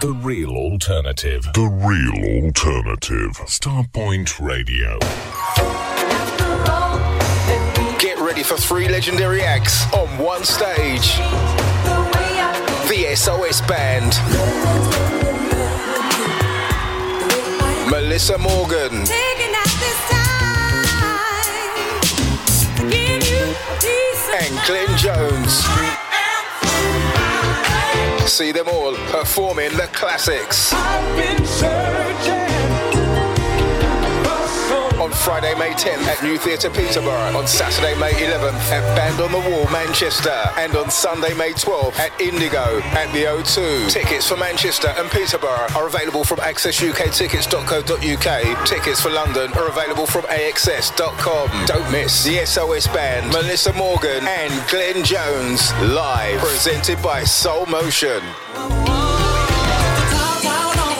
The real alternative. The real alternative. Starpoint Radio. Get ready for three legendary acts on one stage. The SOS Band. Melissa Morgan. And Glenn Jones. See them all performing the classics. On Friday, May 10th at New Theatre Peterborough. On Saturday, May 11th at Band on the Wall, Manchester. And on Sunday, May 12th at Indigo at the O2. Tickets for Manchester and Peterborough are available from accessukktickets.co.uk. Tickets for London are available from AXS.com. Don't miss the SOS Band, Melissa Morgan and Glenn Jones live. Presented by Soul Motion.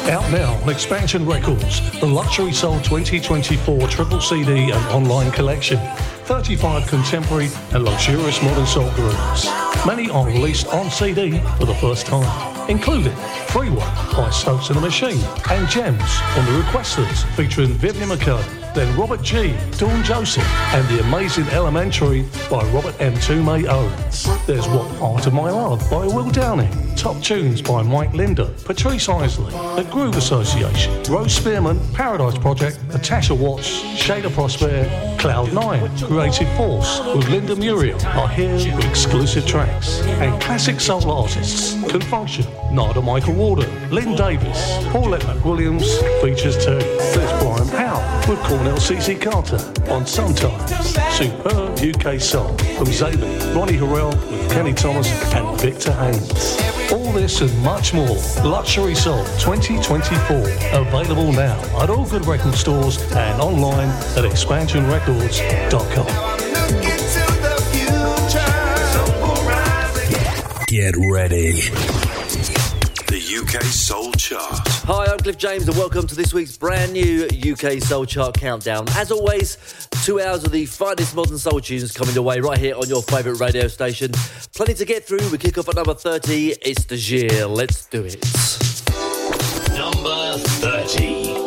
Out now on Expansion Records, the Luxury Soul 2024 triple CD and online collection. 35 contemporary and luxurious modern soul grooves. Many are released on CD for the first time, including Free One by Stokes and the Machine and Gems on the Requesters featuring Vivian McCurdy, then Robert G, Dawn Joseph, and The Amazing Elementary by Robert M. Toomey Owens. There's What Part of My Love by Will Downing, Top Tunes by Mike Linder, Patrice Isley, The Groove Association, Rose Spearman, Paradise Project, Natasha Watts, Shada Prosper, Cloud Nine, Creative Force with Linda Muriel are here with exclusive tracks. And classic soul artists can function. Narada Michael Walden, Lynn Davis, Paulette McWilliams features too. There's Brian Powell with Cornell CC Carter on Sometimes. Superb UK song from Zabin, Ronnie Harrell with Kenny Thomas and Victor Haynes. All this and much more. Luxury Soul 2024. Available now at all good record stores and online at expansionrecords.com. Get ready. The UK Soul Chart. Hi, I'm Cliff James, and welcome to this week's brand new UK Soul Chart Countdown. As always, two hours of the finest modern soul tunes coming your way right here on your favourite radio station. Plenty to get through. We kick off at number 30. It's the year. Let's do it. Number 30.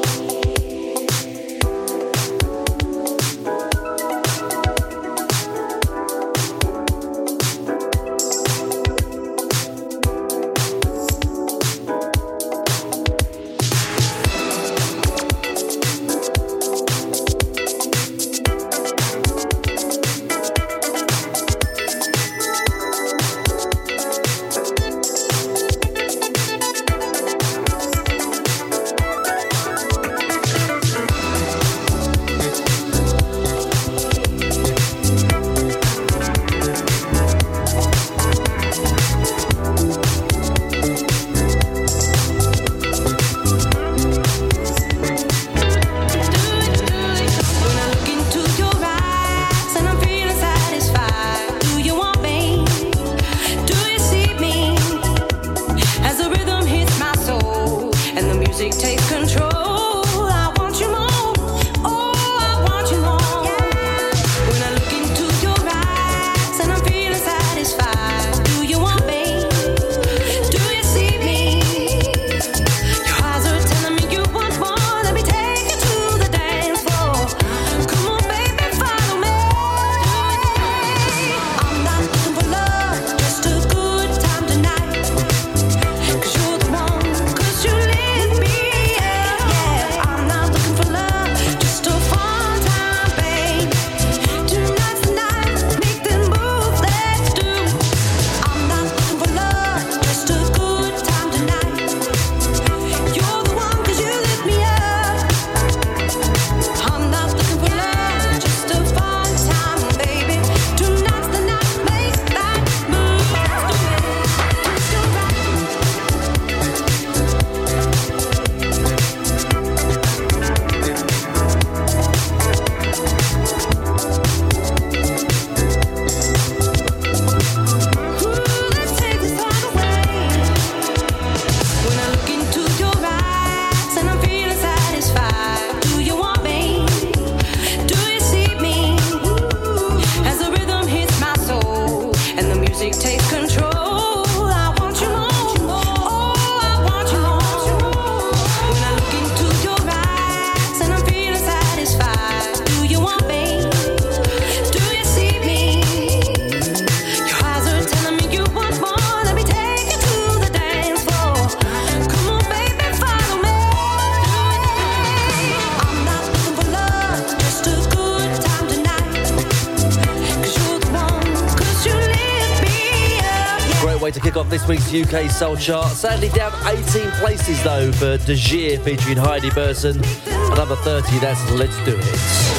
Week's UK Soul Chart. Sadly down 18 places though for Dejir featuring Heidi Burson. Another 30, that's Let's Do It.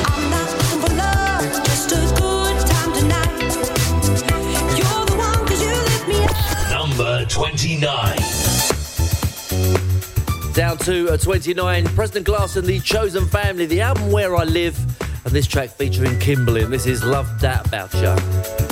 Number 29. Down to uh, 29, Preston Glass and the Chosen Family, the album Where I Live, and this track featuring Kimberly. And this is Love That About You.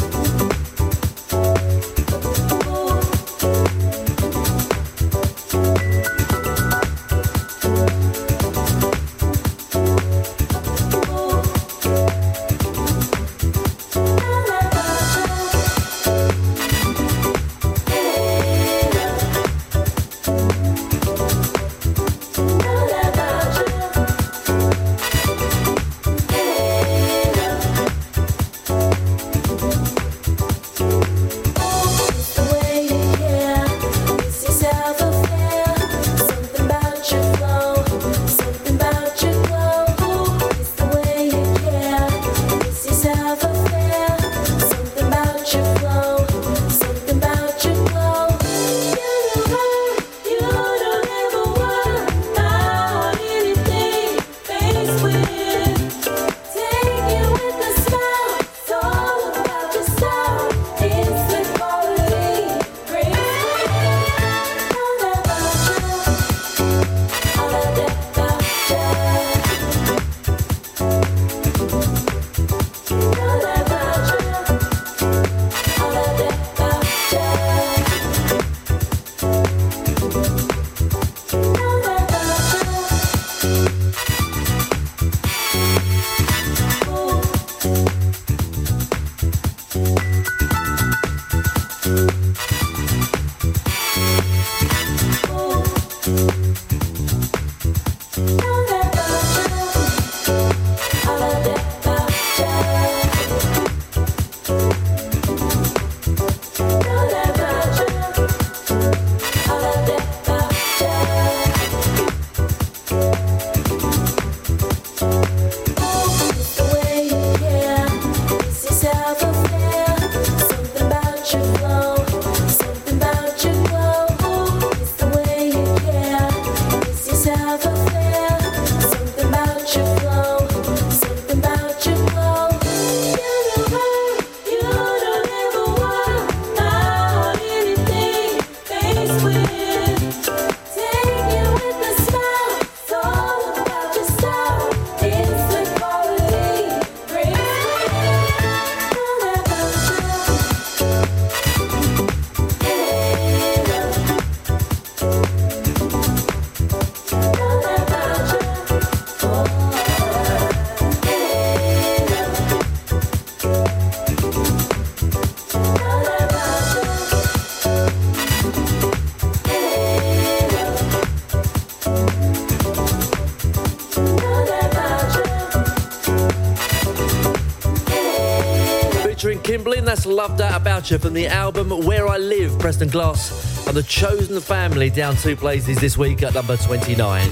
That's Love That About You from the album Where I Live, Preston Glass and the Chosen Family down two places this week at number 29.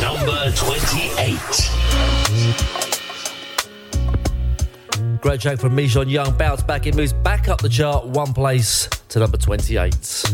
Number 28. Great track from Michon Young, Bounce Back. It moves back up the chart one place to number 28.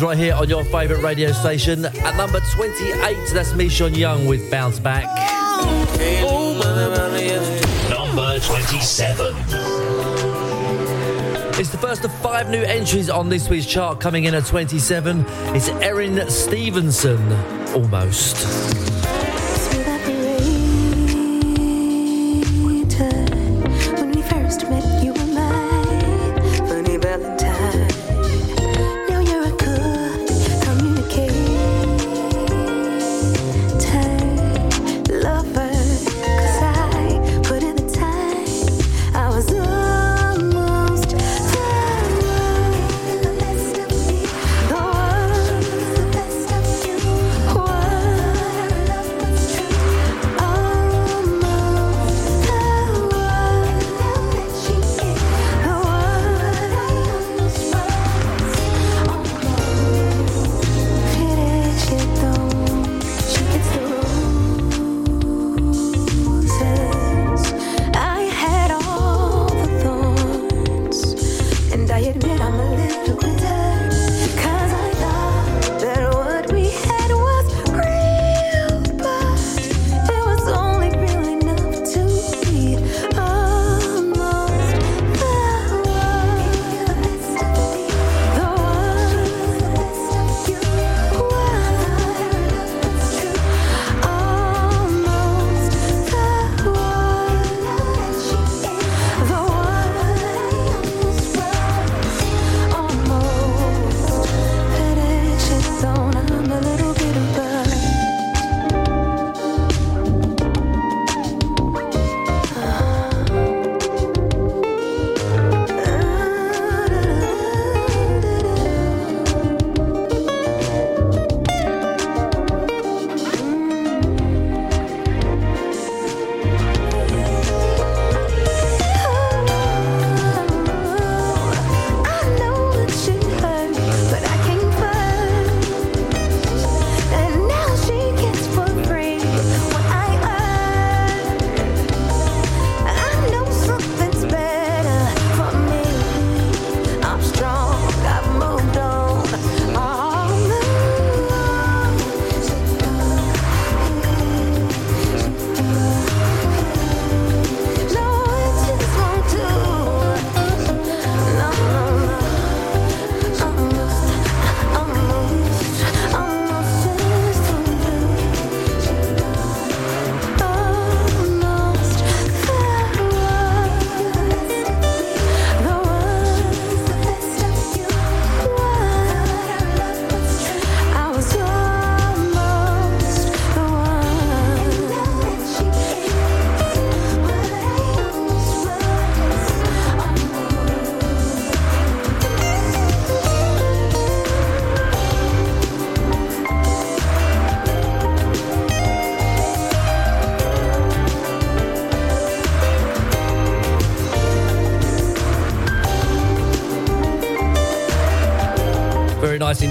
Right here on your favourite radio station. At number 28, that's Michon Young with Bounce Back. Number 27. It's the first of five new entries on this week's chart coming in at 27. It's Erin Stevenson, almost.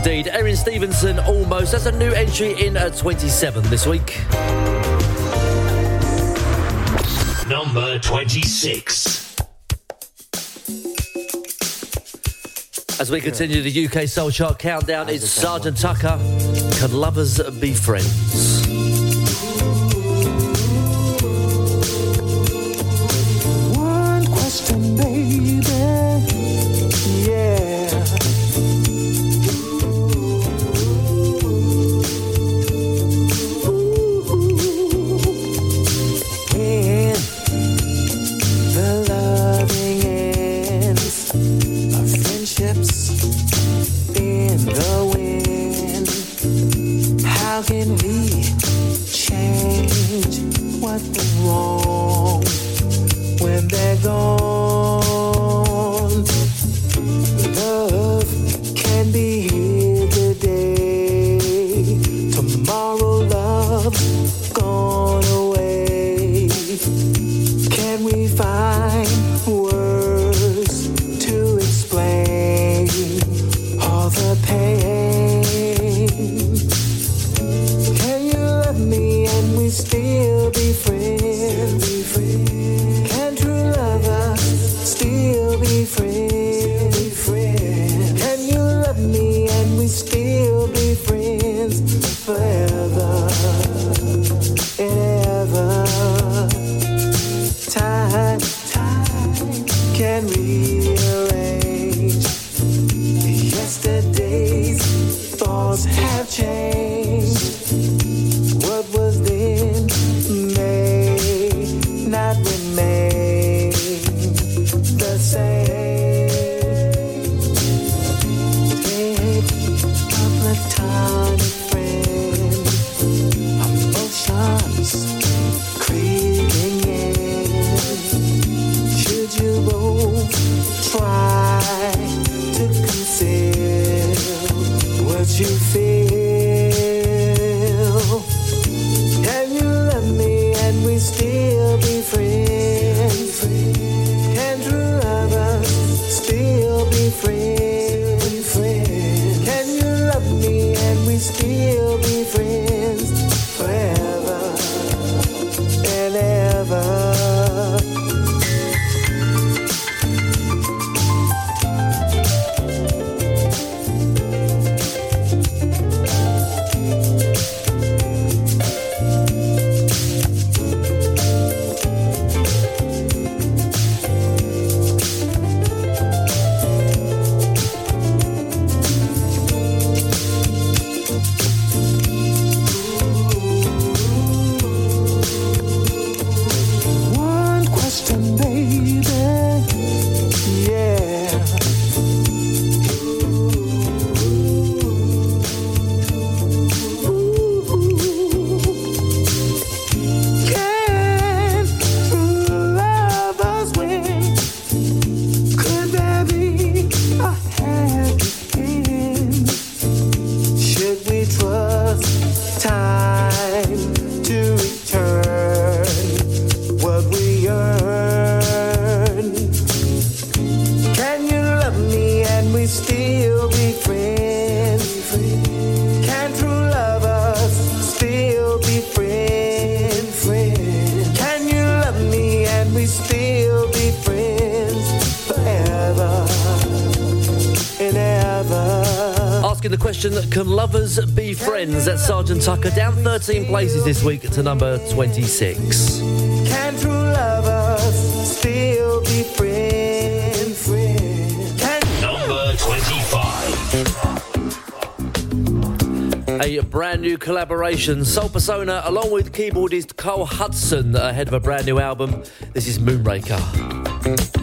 Indeed. Erin Stevenson, almost. That's a new entry in at 27 this week. Number 26. As we continue the UK Soul Chart countdown, it's Sergeant Tucker. Can lovers be friends? Can Be Friends? That's Sergeant Tucker down 13 places this week to number 26. Can true lovers still be friends? Can number 25. A brand new collaboration, Soul Persona, along with keyboardist Cole Hudson, ahead of a brand new album. This is Moonraker.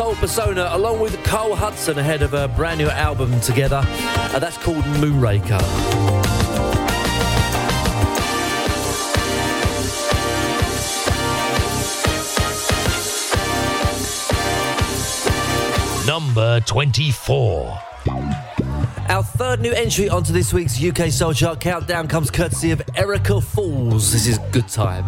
Soul Persona along with Cole Hudson ahead of a brand new album together. Uh, that's called Moonraker. Number 24. Our third new entry onto this week's UK Soul Chart countdown comes courtesy of Erica Falls. This is Good Time.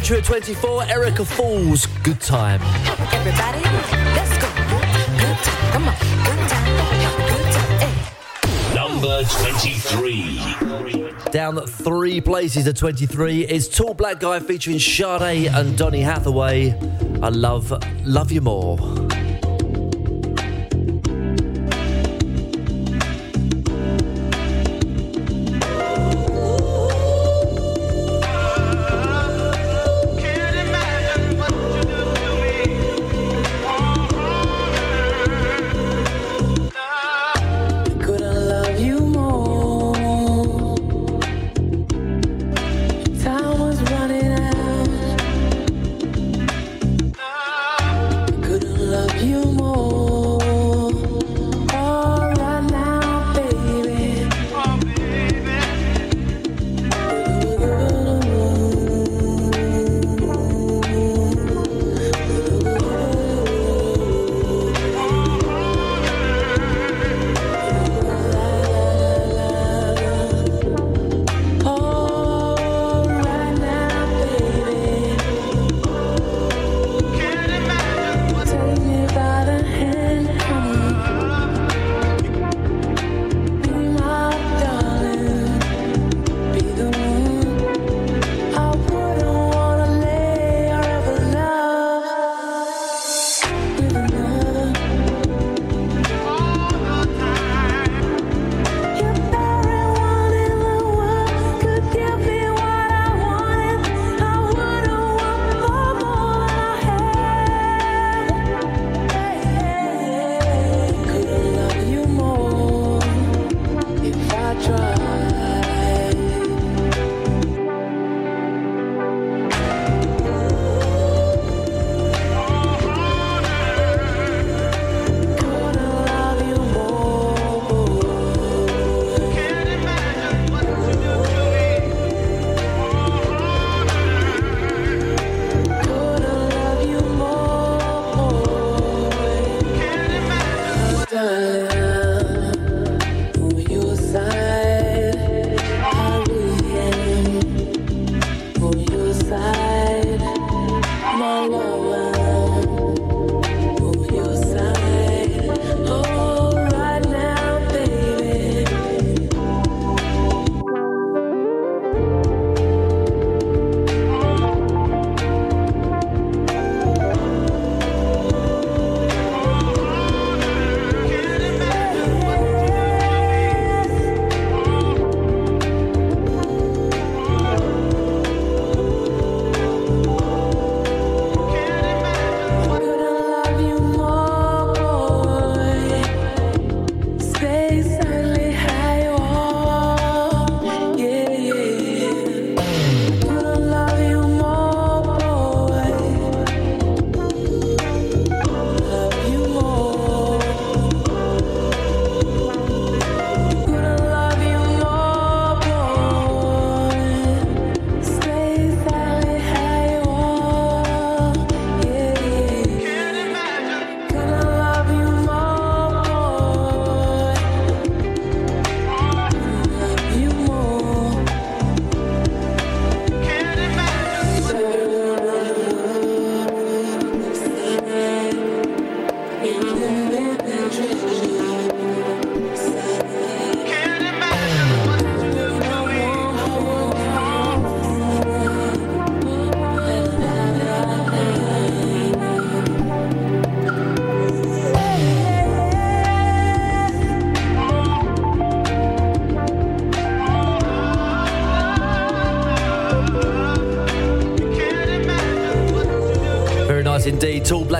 Entry at 24, Erica Falls, Good Time. Everybody, let's go. Good time. Come on. Good time. Good time. Number 23. Down three places at 23 is Tall Black Guy featuring Sade and Donny Hathaway. I love, love you more.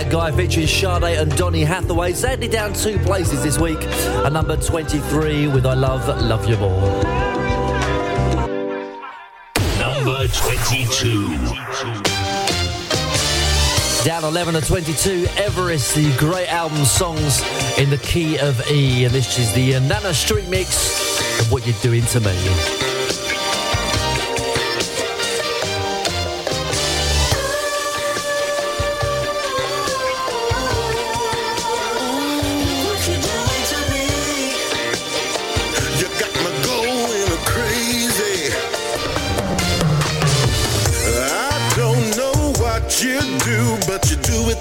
Black Guy featuring Sade and Donny Hathaway. Sadly down two places this week. A number 23 with I Love, Love You More. Number 22. Down 11 to 22, Everest, the great album songs in the key of E. And this is the Nana Street mix of What You're Doing to Me.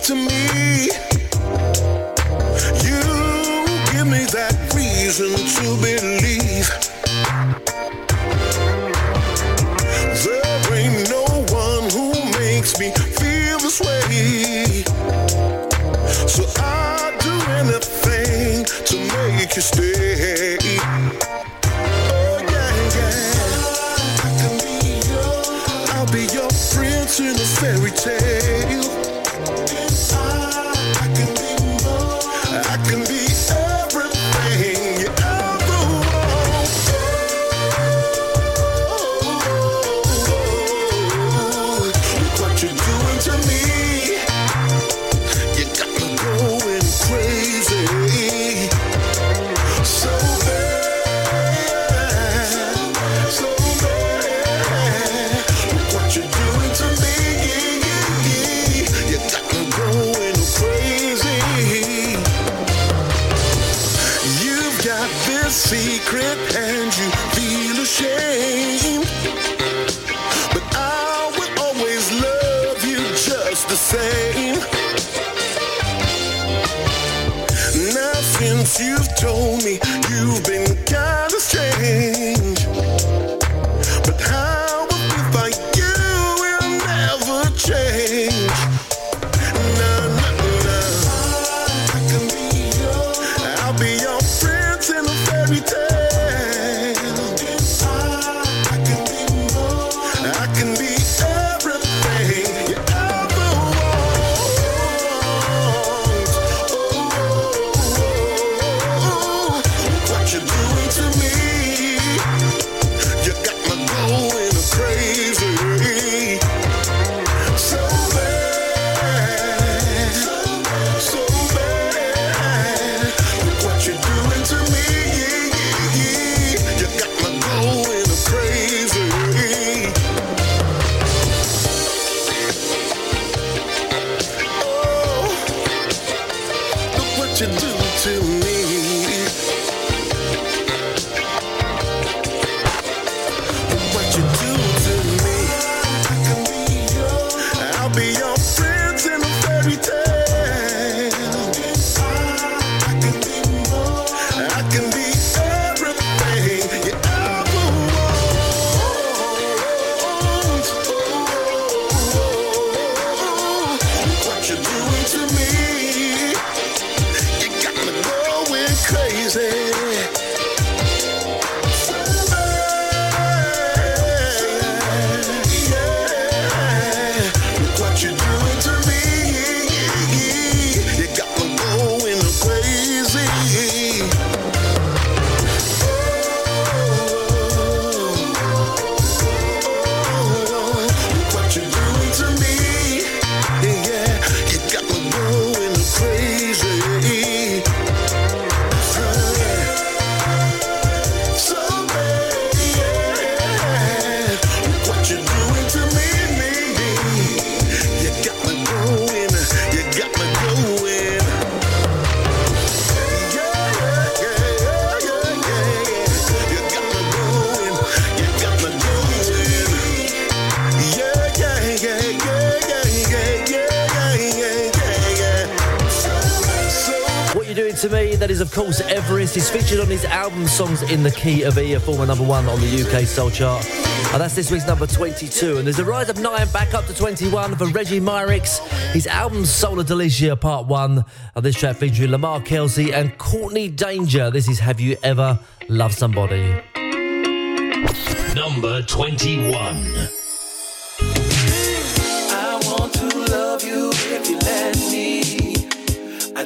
To me. You give me that reason to believe. Course, Everest He's featured on his album Songs in the Key of E, a former number one on the UK Soul Chart. And that's this week's number 22. And there's a rise of nine back up to 21 for Reggie Myrick. His album Solar Delicia Part 1. And this track featuring Lamar Kelsey and Courtney Danger. This is Have You Ever Loved Somebody? Number 21. I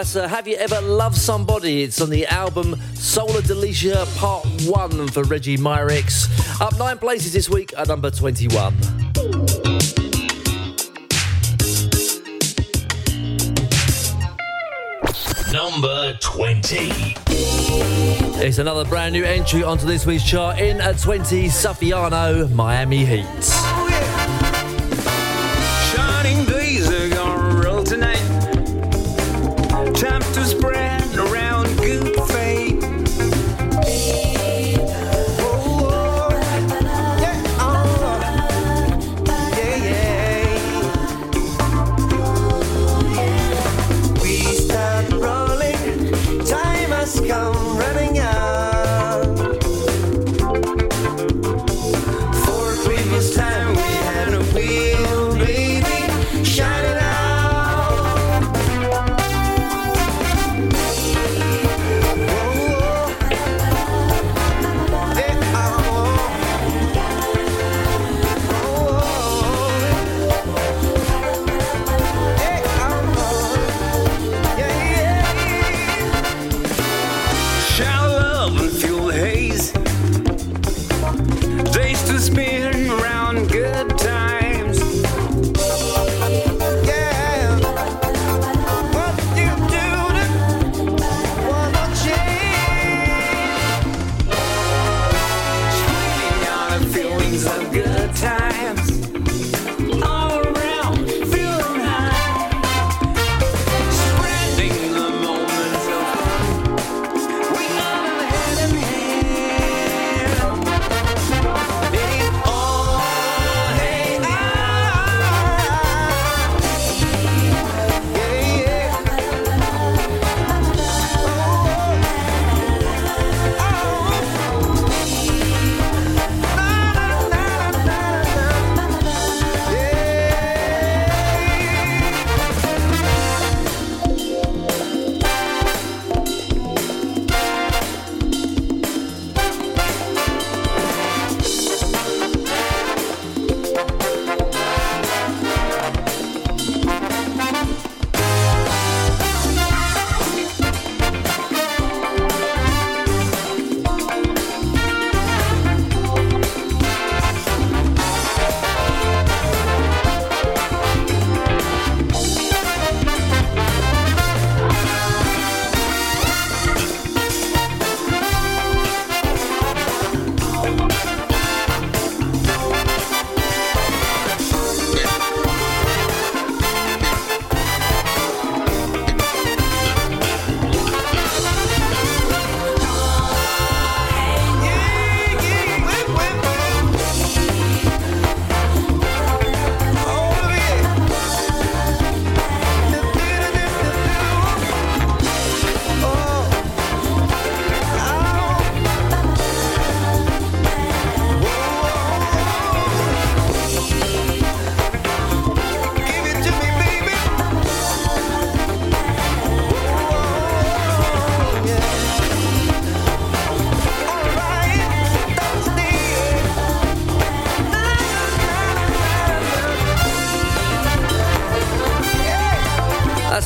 love you uh, Have You Ever Loved Somebody? It's on the album Solar Delicia Part 1 for Reggie Myrix. Up nine places this week at number 21. Number 20. It's another brand new entry onto this week's chart. In at 20, Sufjanno, Miami Heat.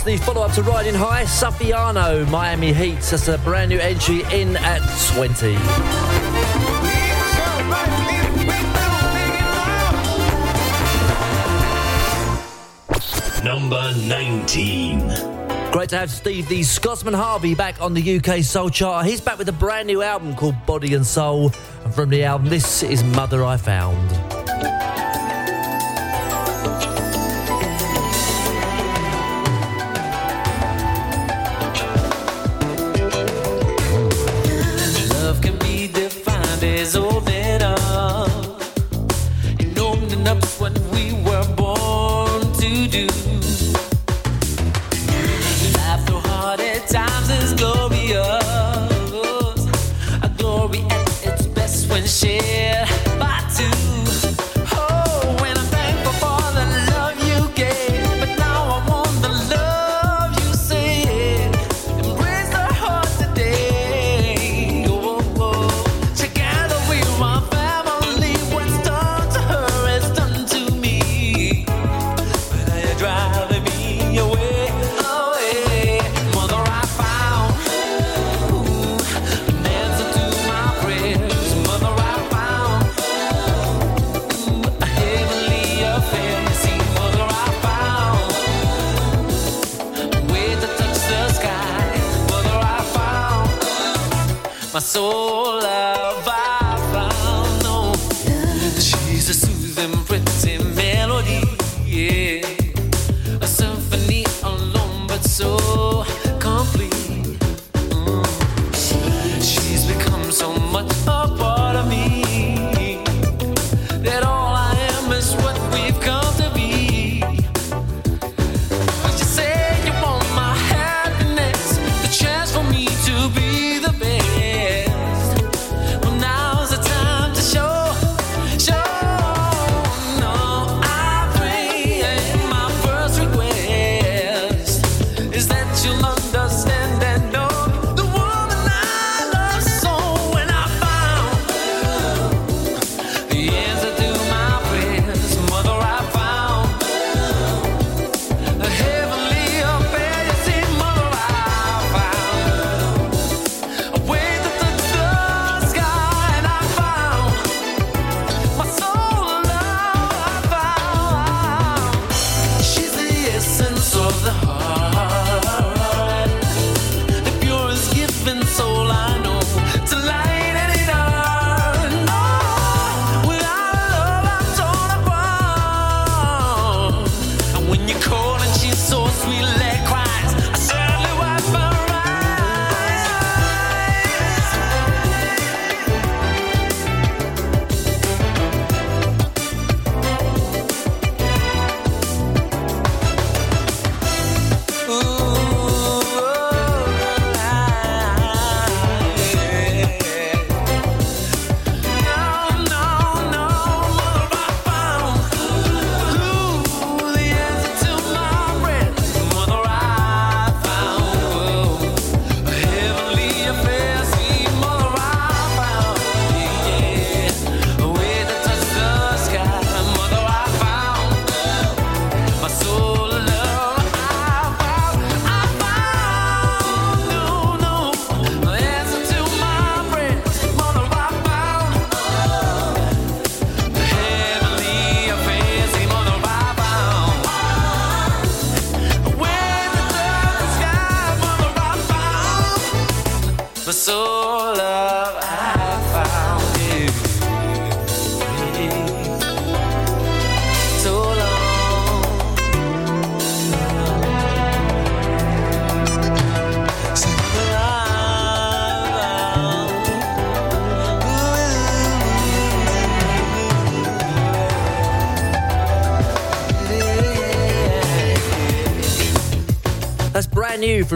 The follow up to Riding High, Suffiano, Miami Heat. That's a brand new entry in at 20. Number 19. Great to have Steve the Scotsman Harvey back on the UK Soul Chart. He's back with a brand new album called Body and Soul. And from the album, this is Mother I Found.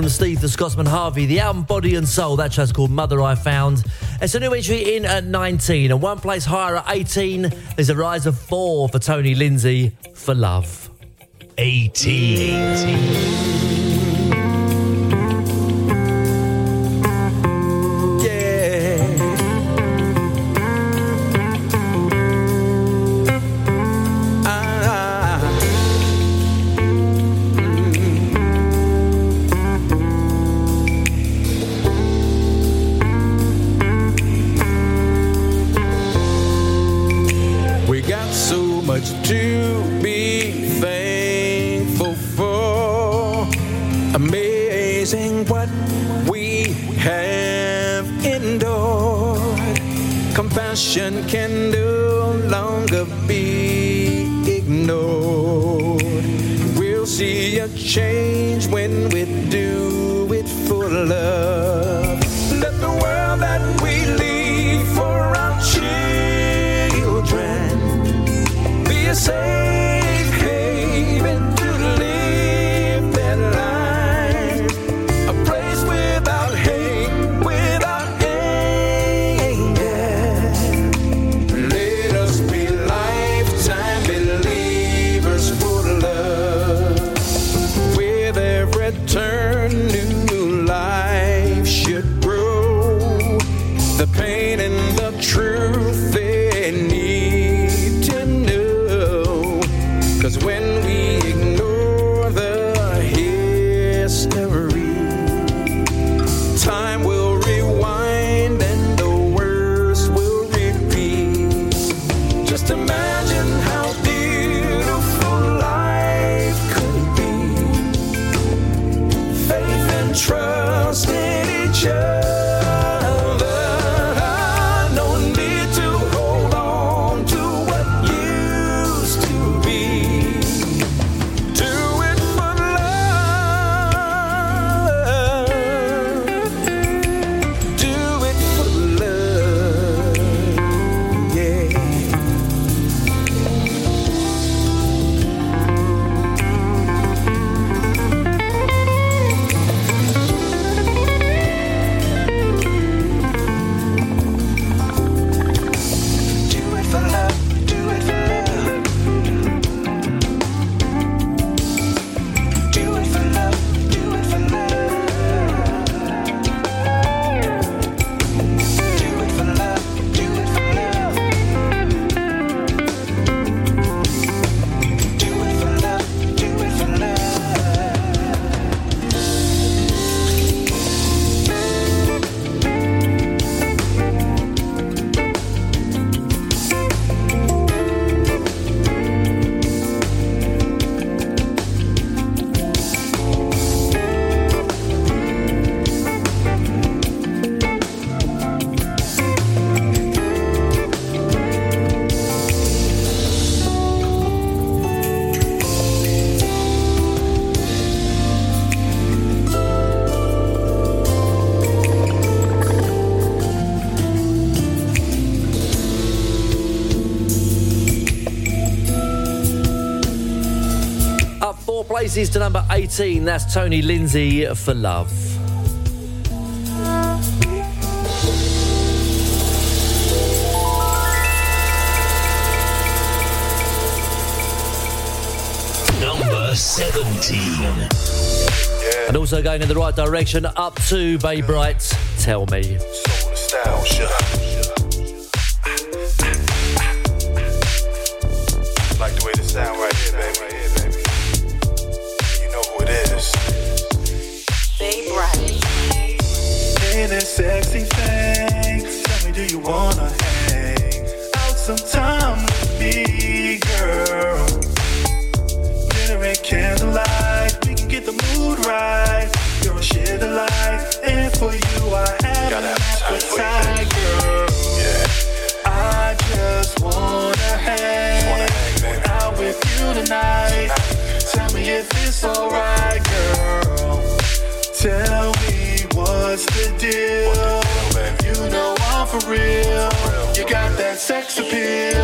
From Steve the Scotsman Harvey. The album Body and Soul, that track's called Mother I Found. It's a new entry in at 19 and one place higher at 18. There's a rise of four for Tony Lindsay for Love. 18. 18. Rises to number 18. That's Tony Lindsay for Love. Number 17. And also going in the right direction up to Bay Bright. Tell Me. the deal? You know I'm for real. You got that sex appeal.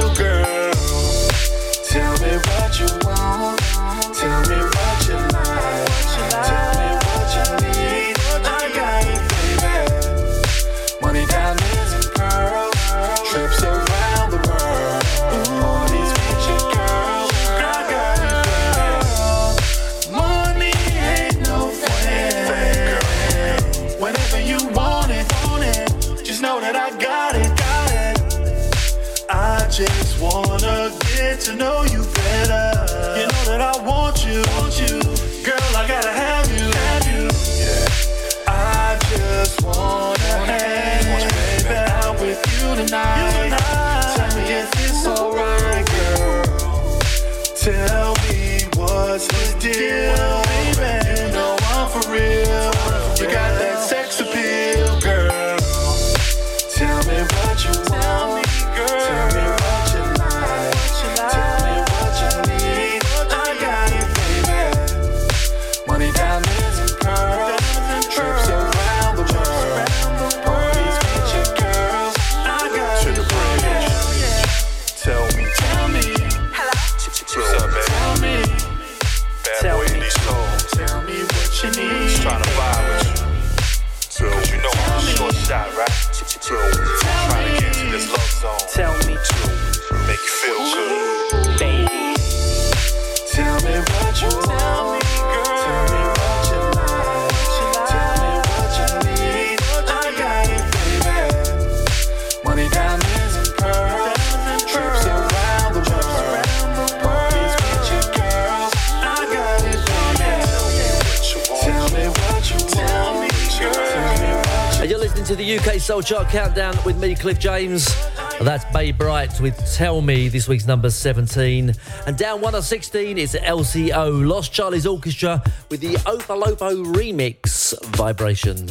Listening to the UK Soul Chart Countdown with me, Cliff James. That's Bay Bright with Tell Me, this week's number 17. And down 1 of 16 is LCO, Lost Charlie's Orchestra with the Opolopo remix, Vibration.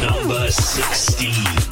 Number 16.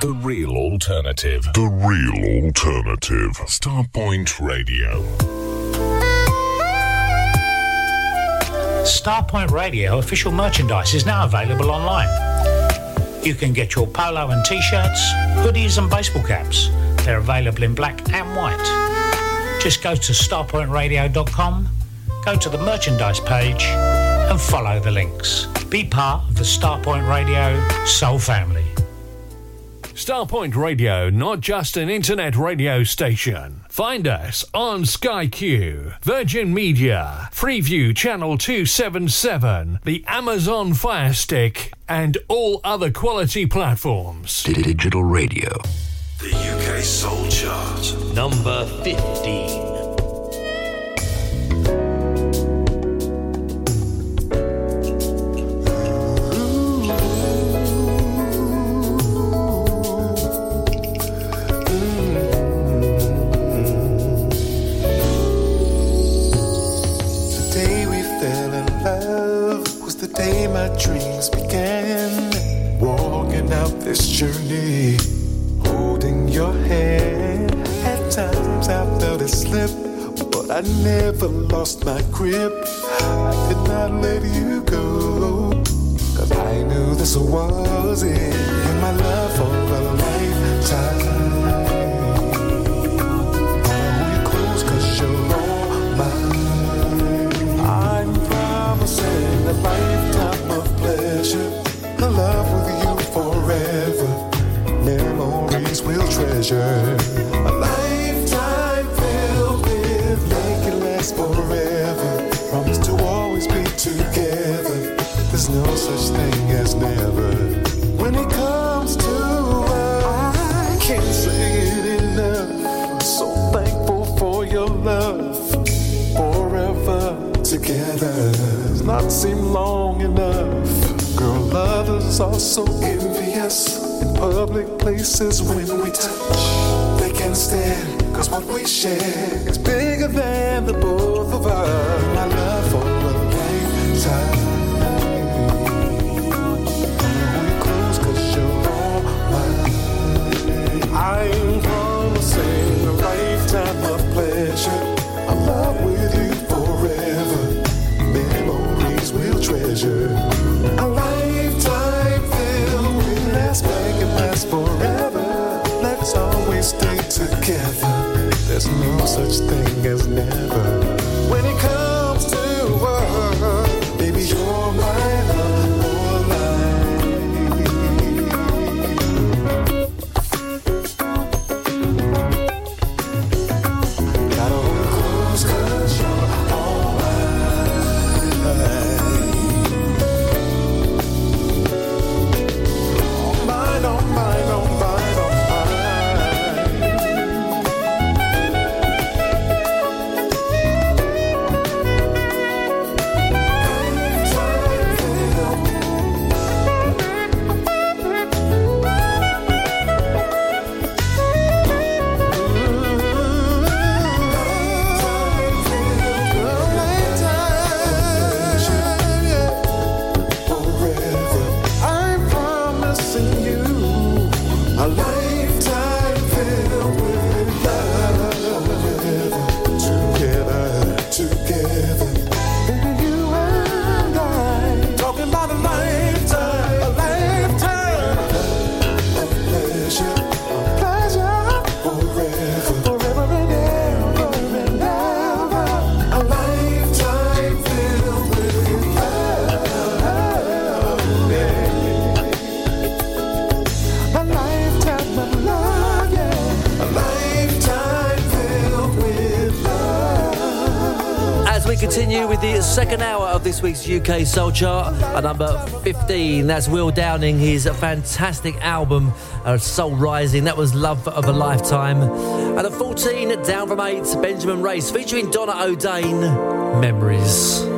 The real alternative. The real alternative. Starpoint Radio. Starpoint Radio official merchandise is now available online. You can get your polo and t-shirts, hoodies and baseball caps. They're available in black and white. Just go to starpointradio.com, go to the merchandise page and follow the links. Be part of the Starpoint Radio Soul family. Starpoint Radio, not just an internet radio station. Find us on Sky Q, Virgin Media, Freeview Channel 277, the Amazon Fire Stick, and all other quality platforms. Digital radio. The UK Soul Chart. Number 15. This journey, holding your hand. At times I felt it slip, but I never lost my grip. I could not let you go, cause I knew this was it. And my love for a lifetime. Cause you're all mine. I'm promising pleasure, love with you forever. Memories we'll treasure. A lifetime filled with make it last forever. Promise to always be together. There's no such thing as never. When it comes to us, I can't say it enough. I'm So thankful for your love. Forever together does not seem long enough. Girl, lovers are so envious in public places when we touch. They can't stand, cause what we share is bigger than the both of us. My love for a lifetime. There's no such thing as never. Week's UK Soul Chart, at number 15, that's Will Downing, his fantastic album, uh, Soul Rising. That was Love of a Lifetime. And at 14, down from 8, Benjamin Race, featuring Donna O'Dane, Memories.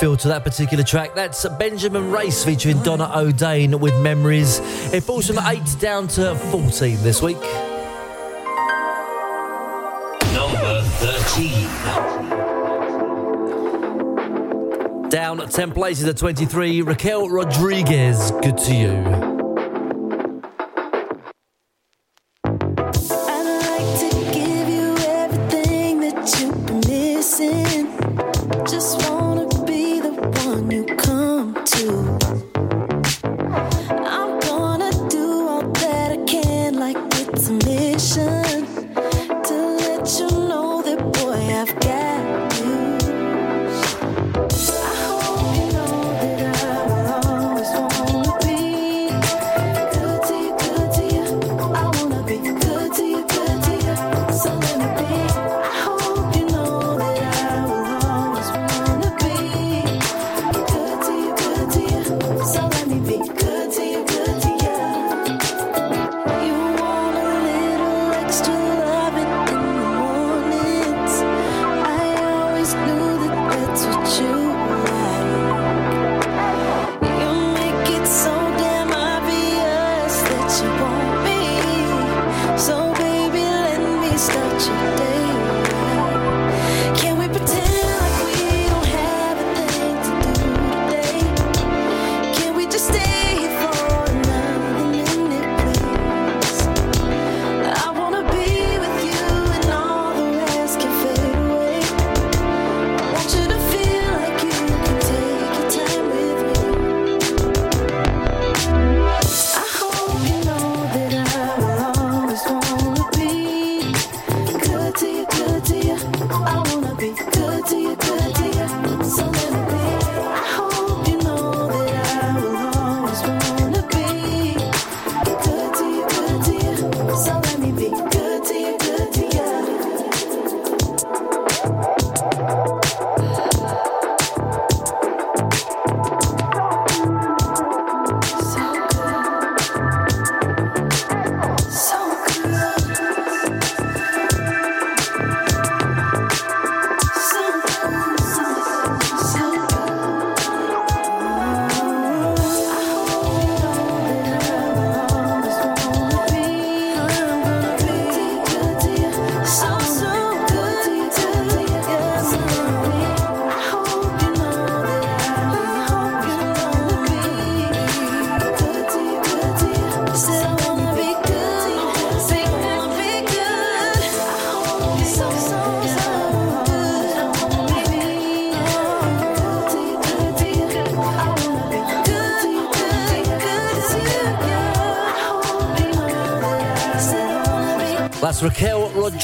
Feel to that particular track. That's Benjamin Race featuring Donna O'Dane with Memories. It falls from 8 down to 14 this week. Number 13. Down 10 places at 23, Raquel Rodriguez, Good to You.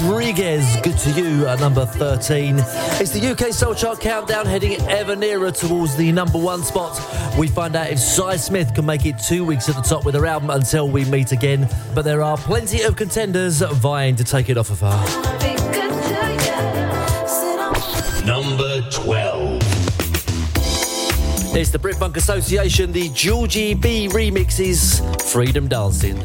Rodriguez, good to you at number 13. It's the UK Soul Chart countdown heading ever nearer towards the number one spot. We find out if Sy Smith can make it two weeks at the top with her album until we meet again. But there are plenty of contenders vying to take it off of her. Number 12. It's the Brit Funk Association, the Georgie B remixes Freedom Dancing.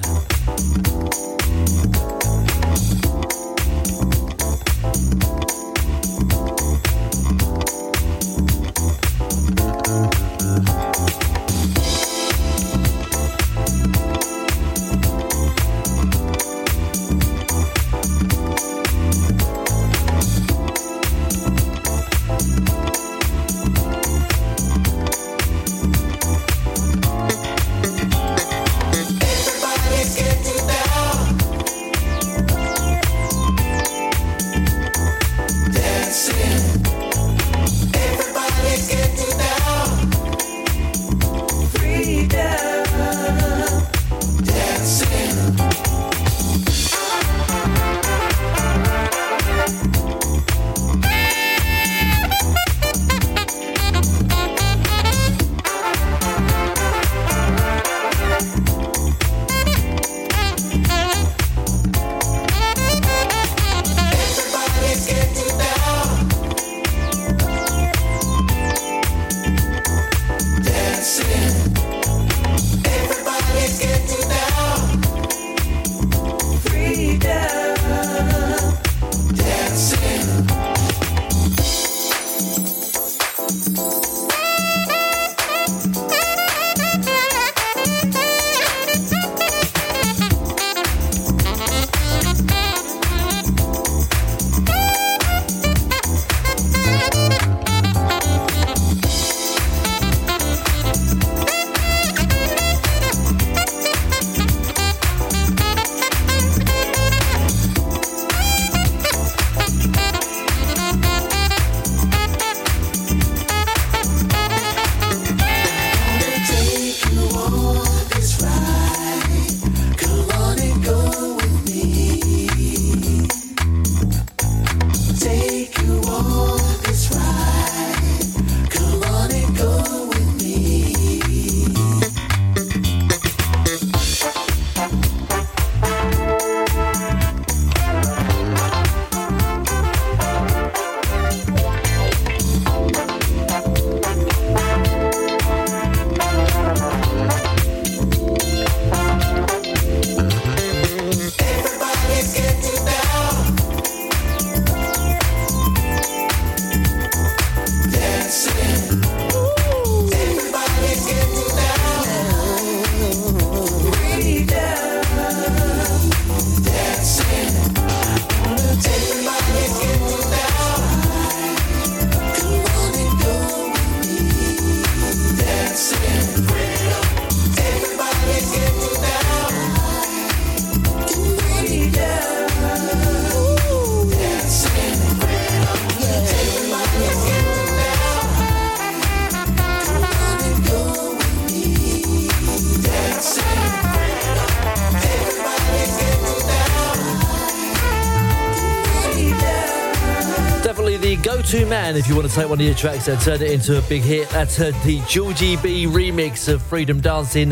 If you want to take one of your tracks and turn it into a big hit. That's the Georgie B remix of Freedom Dancing,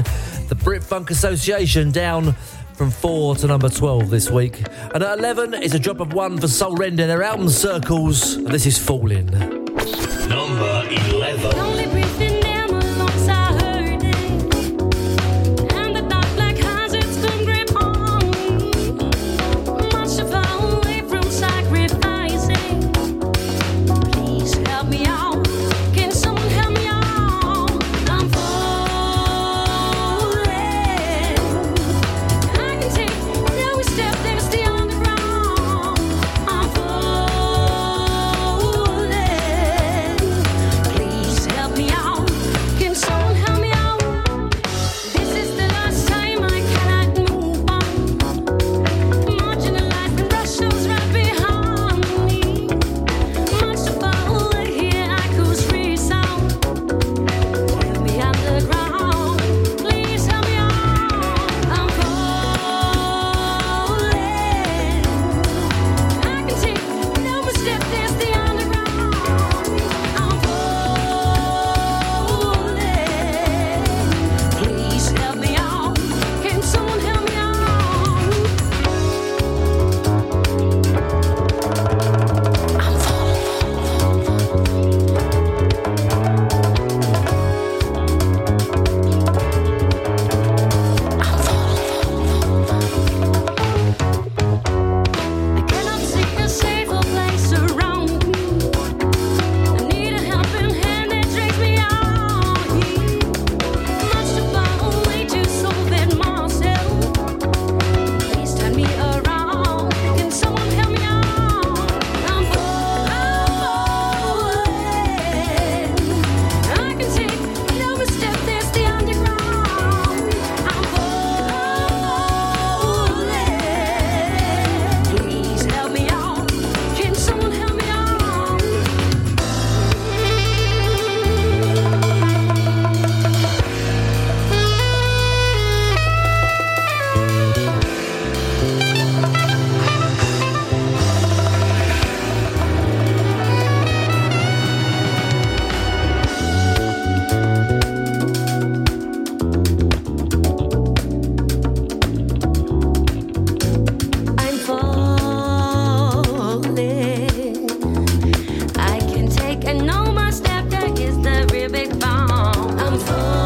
the Brit Funk Association, down from 4 to number 12 this week. And at 11 is a drop of 1 for Soul Render, their album Circles, this is Falling. Number 11. Oh.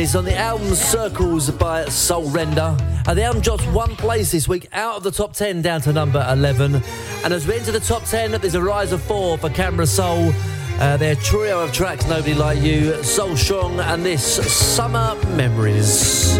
Is on the album Circles by Soul Render. Uh, the album drops one place this week out of the top 10 down to number 11. And as we enter the top 10, there's a rise of four for Camera Soul. Uh, their trio of tracks, Nobody Like You, Soul Strong, and this Summer Memories.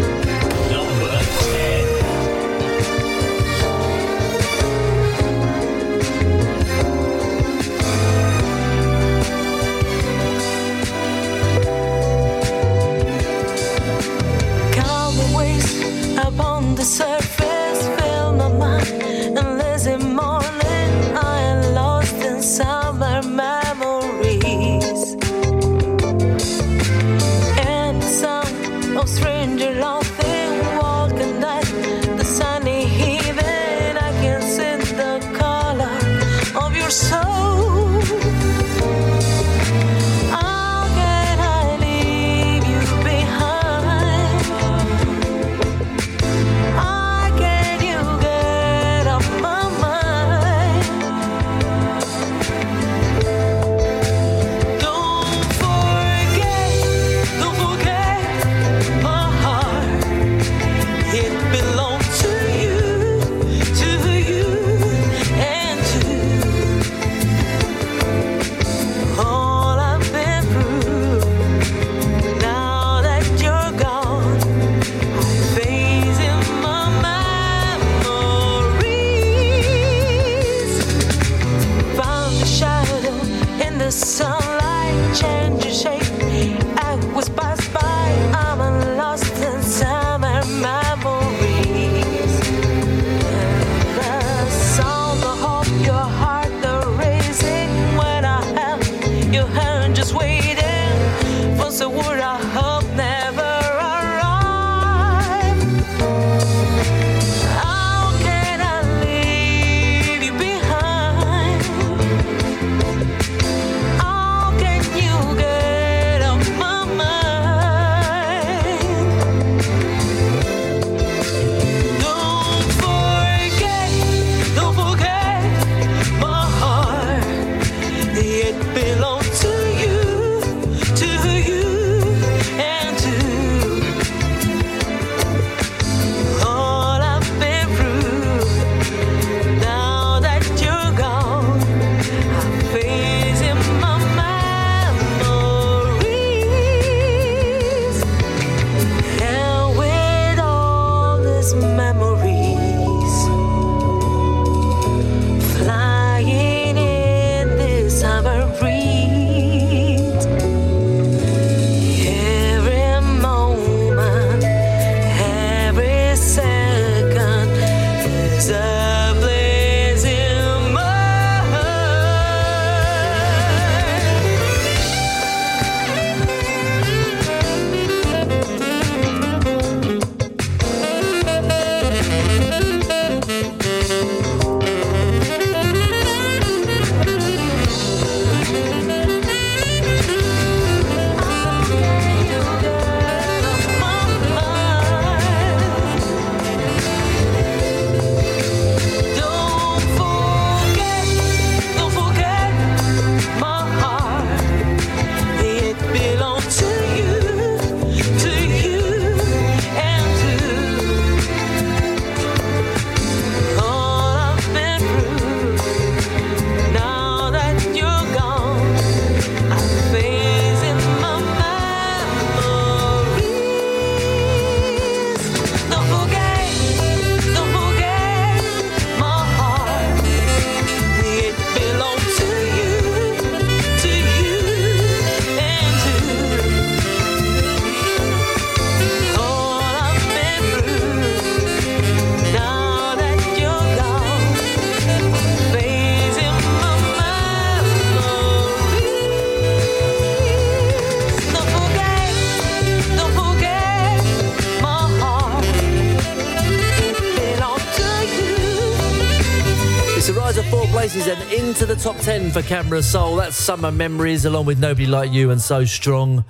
Top 10 for Camera Soul. That's Summer Memories, along with Nobody Like You and So Strong.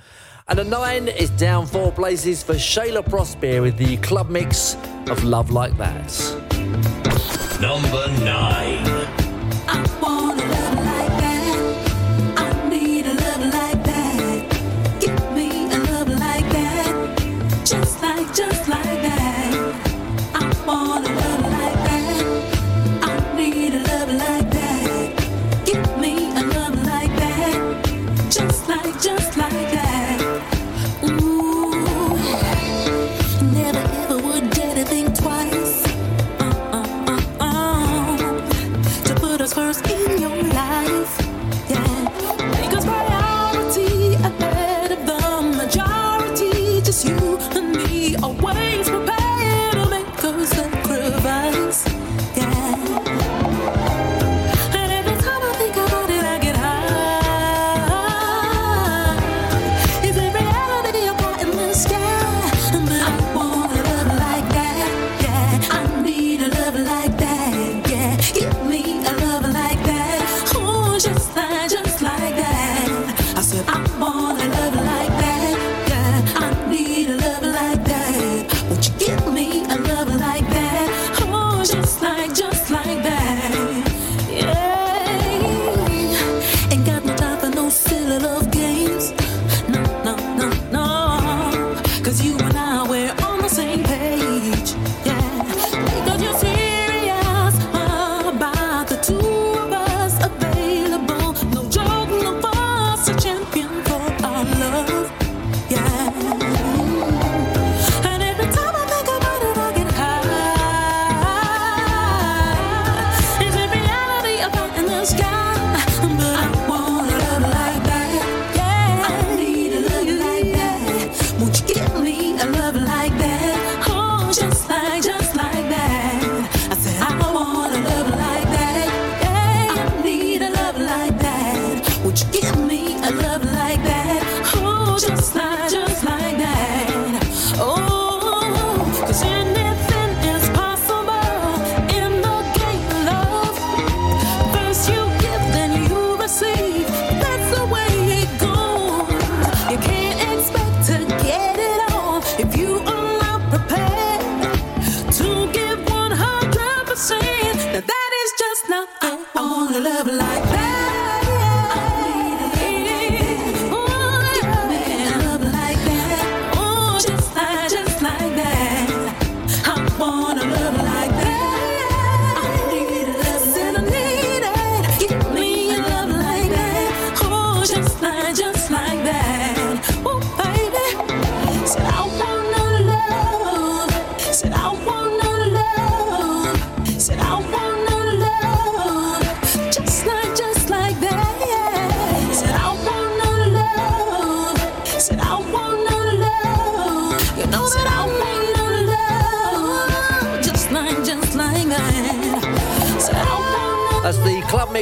And a 9 is down four places for Shayla Prosper with the club mix of Love Like That. Number 9.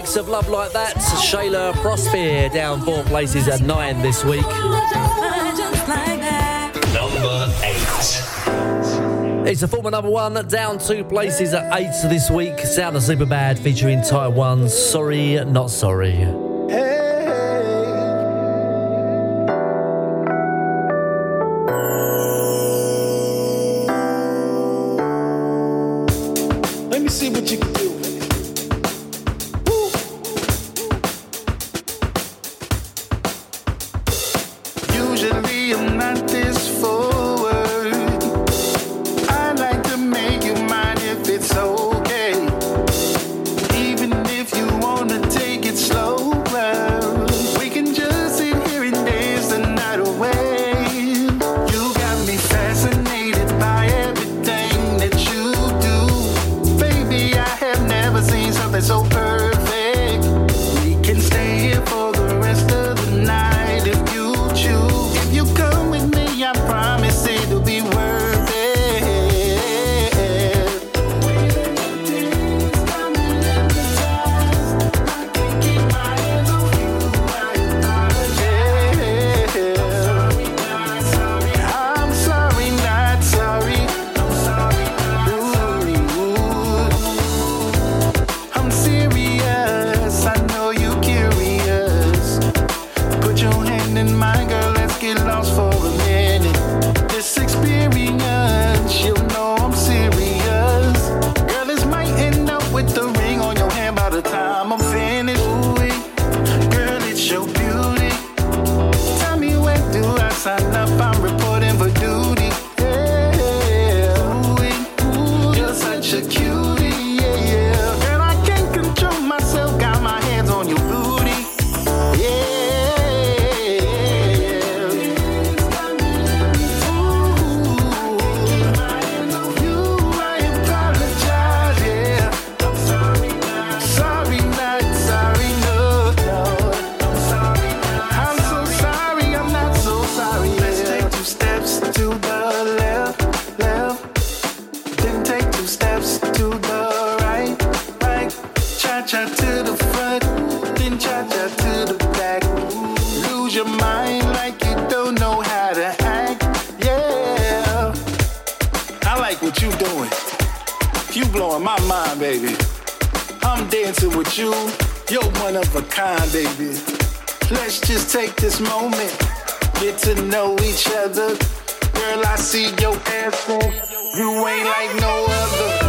Shayla Prosper down four places at nine this week. Number eight. It's a former number one, down two places at eight this week. Sound of Superbad featuring Taiwan. Sorry, not sorry. baby. I'm dancing with you. You're one of a kind, baby. Let's just take this moment, get to know each other. Girl, I see your ass, you ain't like no other.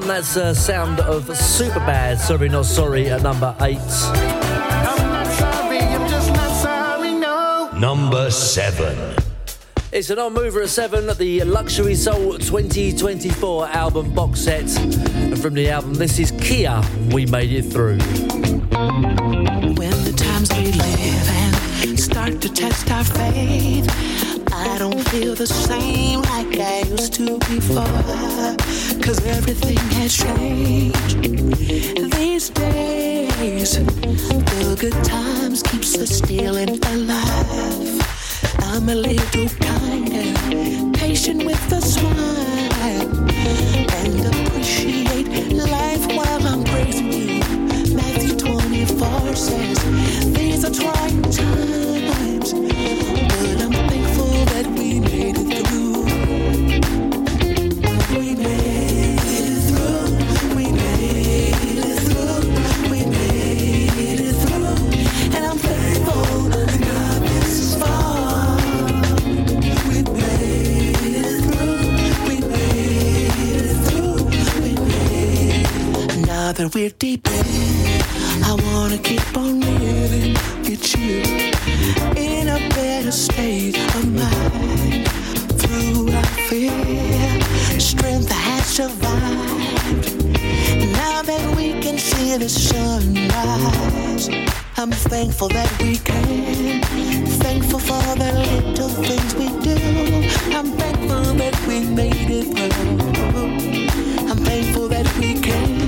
That's uh, sound of Superbad. Sorry, not sorry at number eight. Number 7. It's an on mover at 7 the Luxury Soul 2024 album box set. And from the album, this is Kia, We Made It Through. When the times we live and start to test our faith, I don't feel the same like I used to before. Cause everything has changed these days. The good times keeps us stealing alive. I'm a little kinder, patient with a smile, and appreciate that we're deep in, I wanna keep on living with you in a better state of mind. Through our fear, strength has survived. Now that we can see the sunrise, I'm thankful that we can. Thankful for the little things we do. I'm thankful that we made it through. I'm thankful that we can.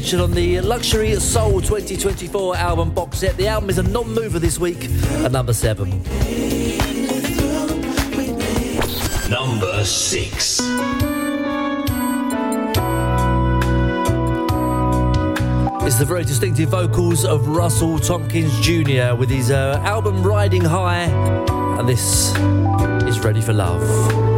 Featured on the Luxury Soul 2024 album box set. The album is a non mover this week at number 7. Number 6. It's the very distinctive vocals of Russell Thompkins Jr. with his uh, album Riding High, and this is Ready for Love.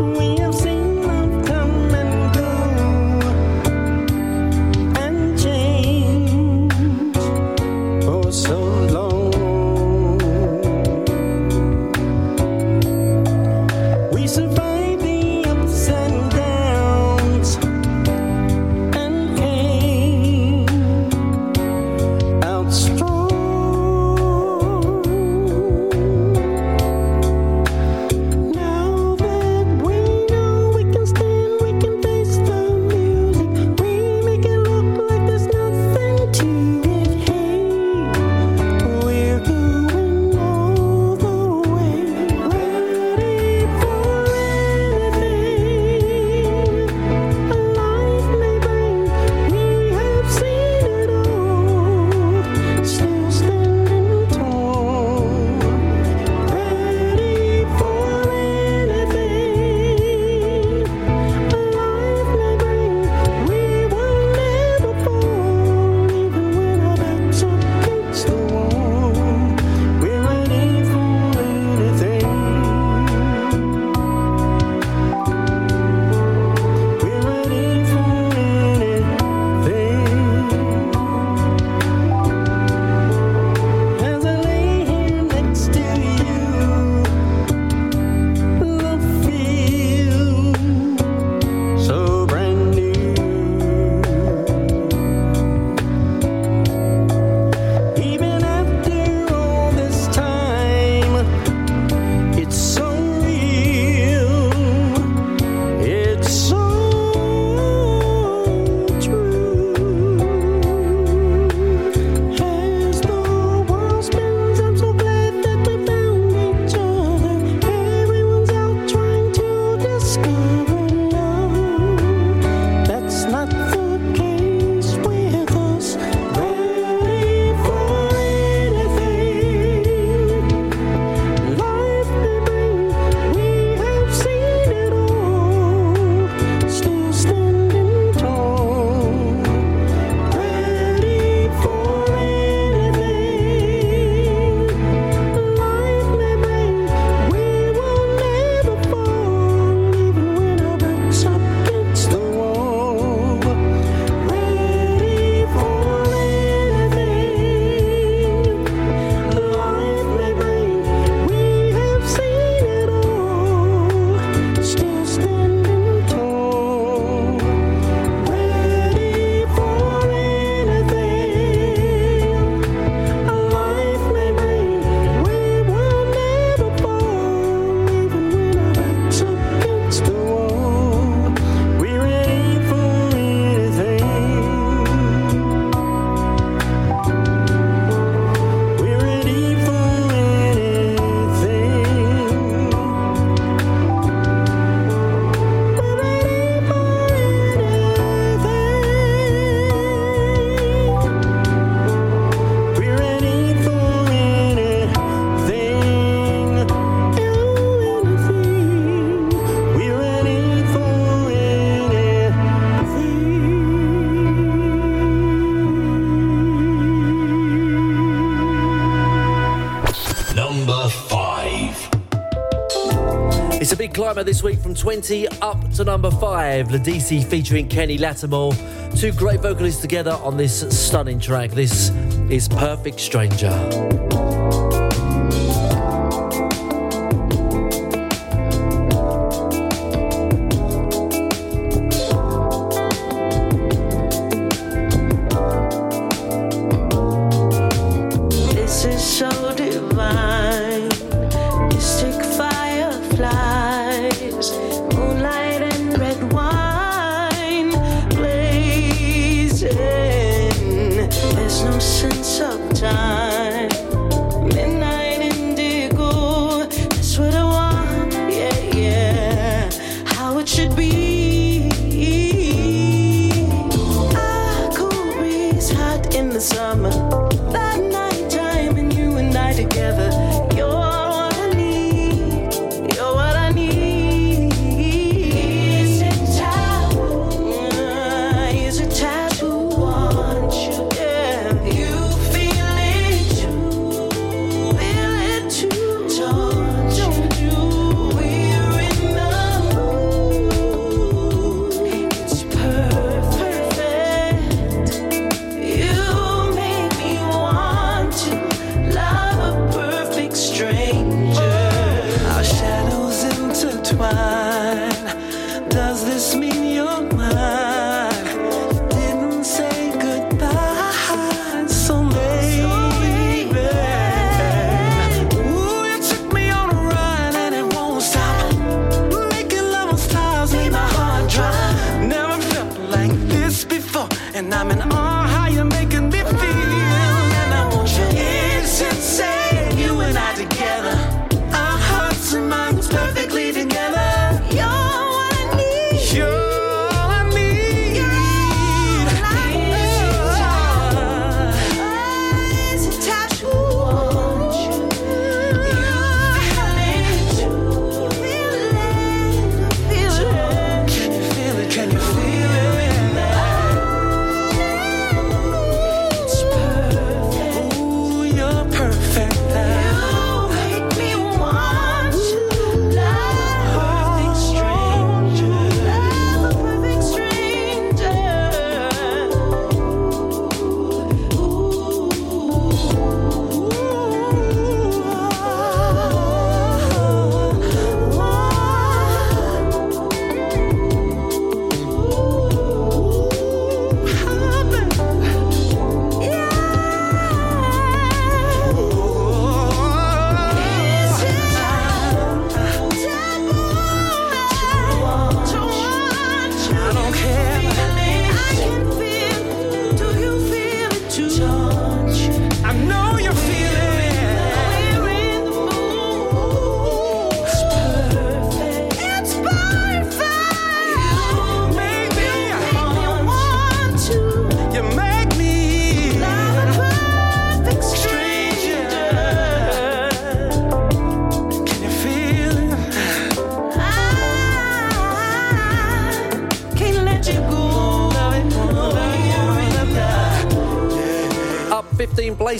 summer this week from 20 up to number 5. Ledisi featuring Kenny Lattimore. Two great vocalists together on this stunning track. This is Perfect Stranger.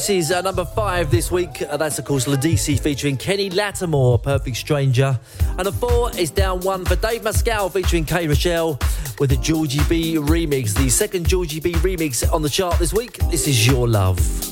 Tracy's uh, number five this week. Uh, that's, of course, Ledisi featuring Kenny Lattimore, Perfect Stranger. And a four is down one for Dave Mascal featuring Kay Rochelle with the Georgie B remix, the second Georgie B remix on the chart this week. This is Your Love.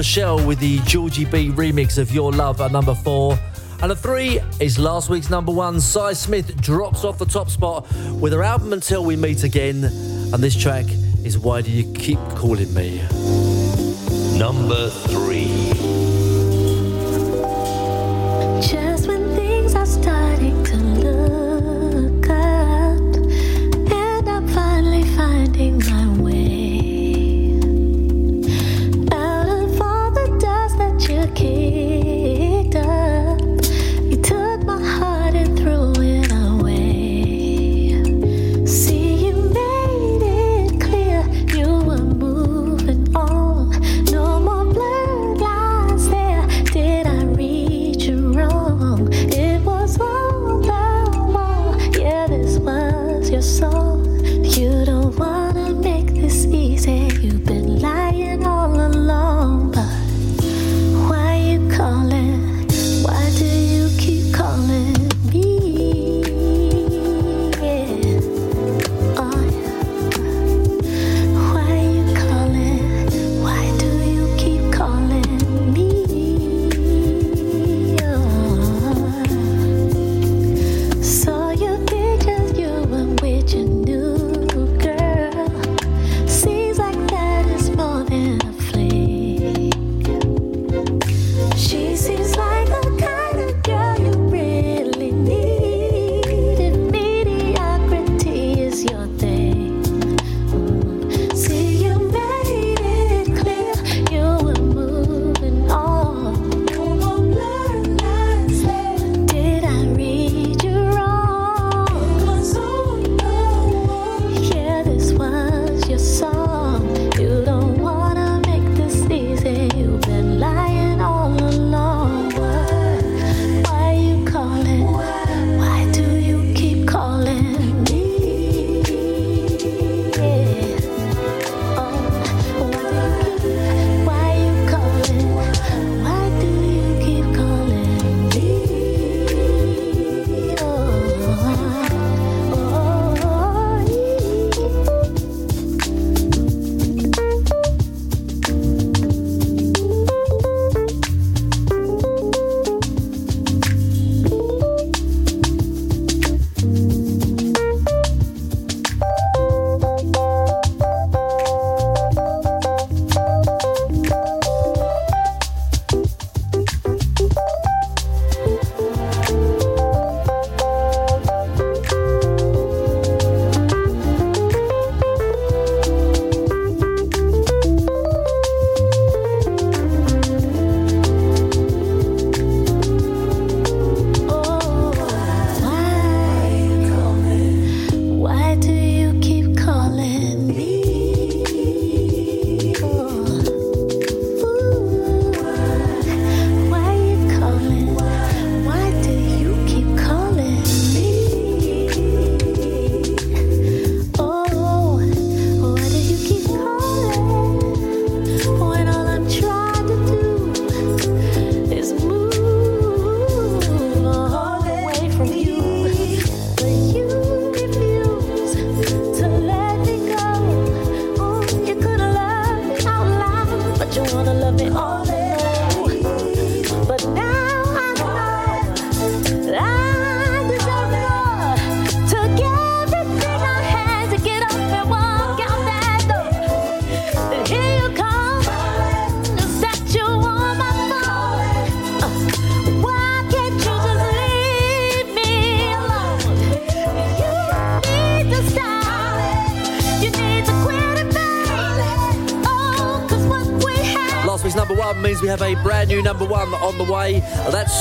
Rochelle with the Georgie B remix of Your Love at number four. And at three is last week's number one. Sy Smith drops off the top spot with her album Until We Meet Again. And this track is Why Do You Keep Calling Me? Number three.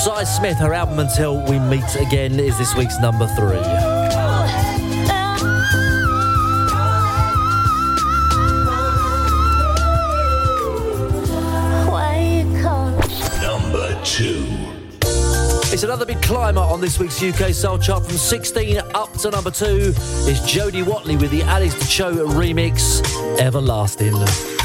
Sy Smith, her album Until We Meet Again is this week's number three. It's another big climber on this week's UK Soul Chart from 16 up to number 2 is Jody Watley with the Alice Cho remix Everlasting.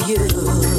of you.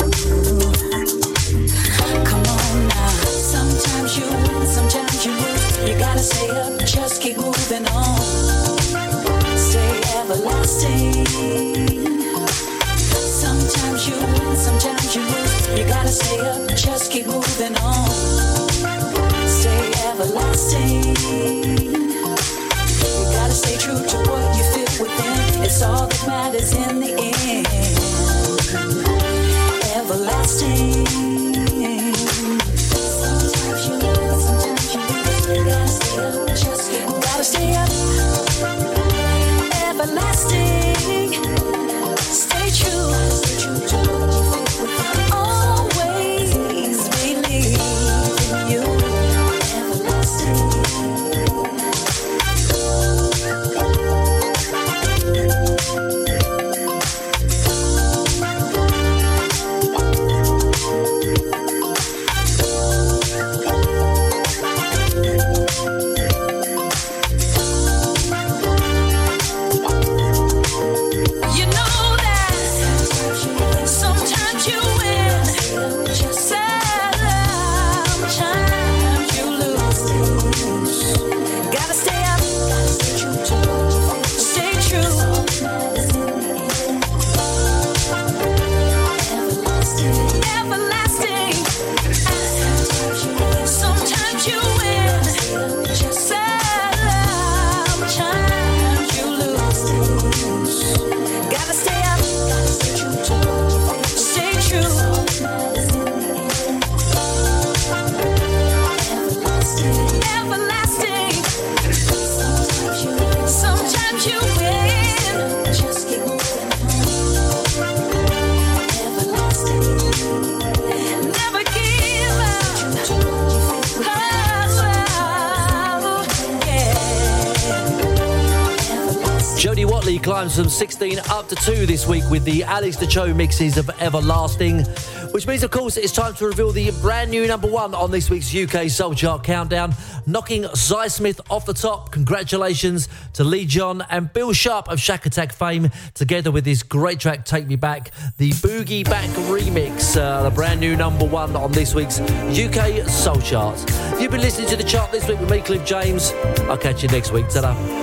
16 up to 2 this week with the Alex Di Ciò mixes of Everlasting, which means, of course, it's time to reveal the brand new number one on this week's UK Soul Chart Countdown, knocking Sy Smith off the top. Congratulations to Lee John and Bill Sharp of Shakatak fame, together with this great track, Take Me Back, the Boogie Back remix, uh, the brand new number one on this week's UK Soul Chart. You've been listening to the chart this week with me, Cliff James. I'll catch you next week. ta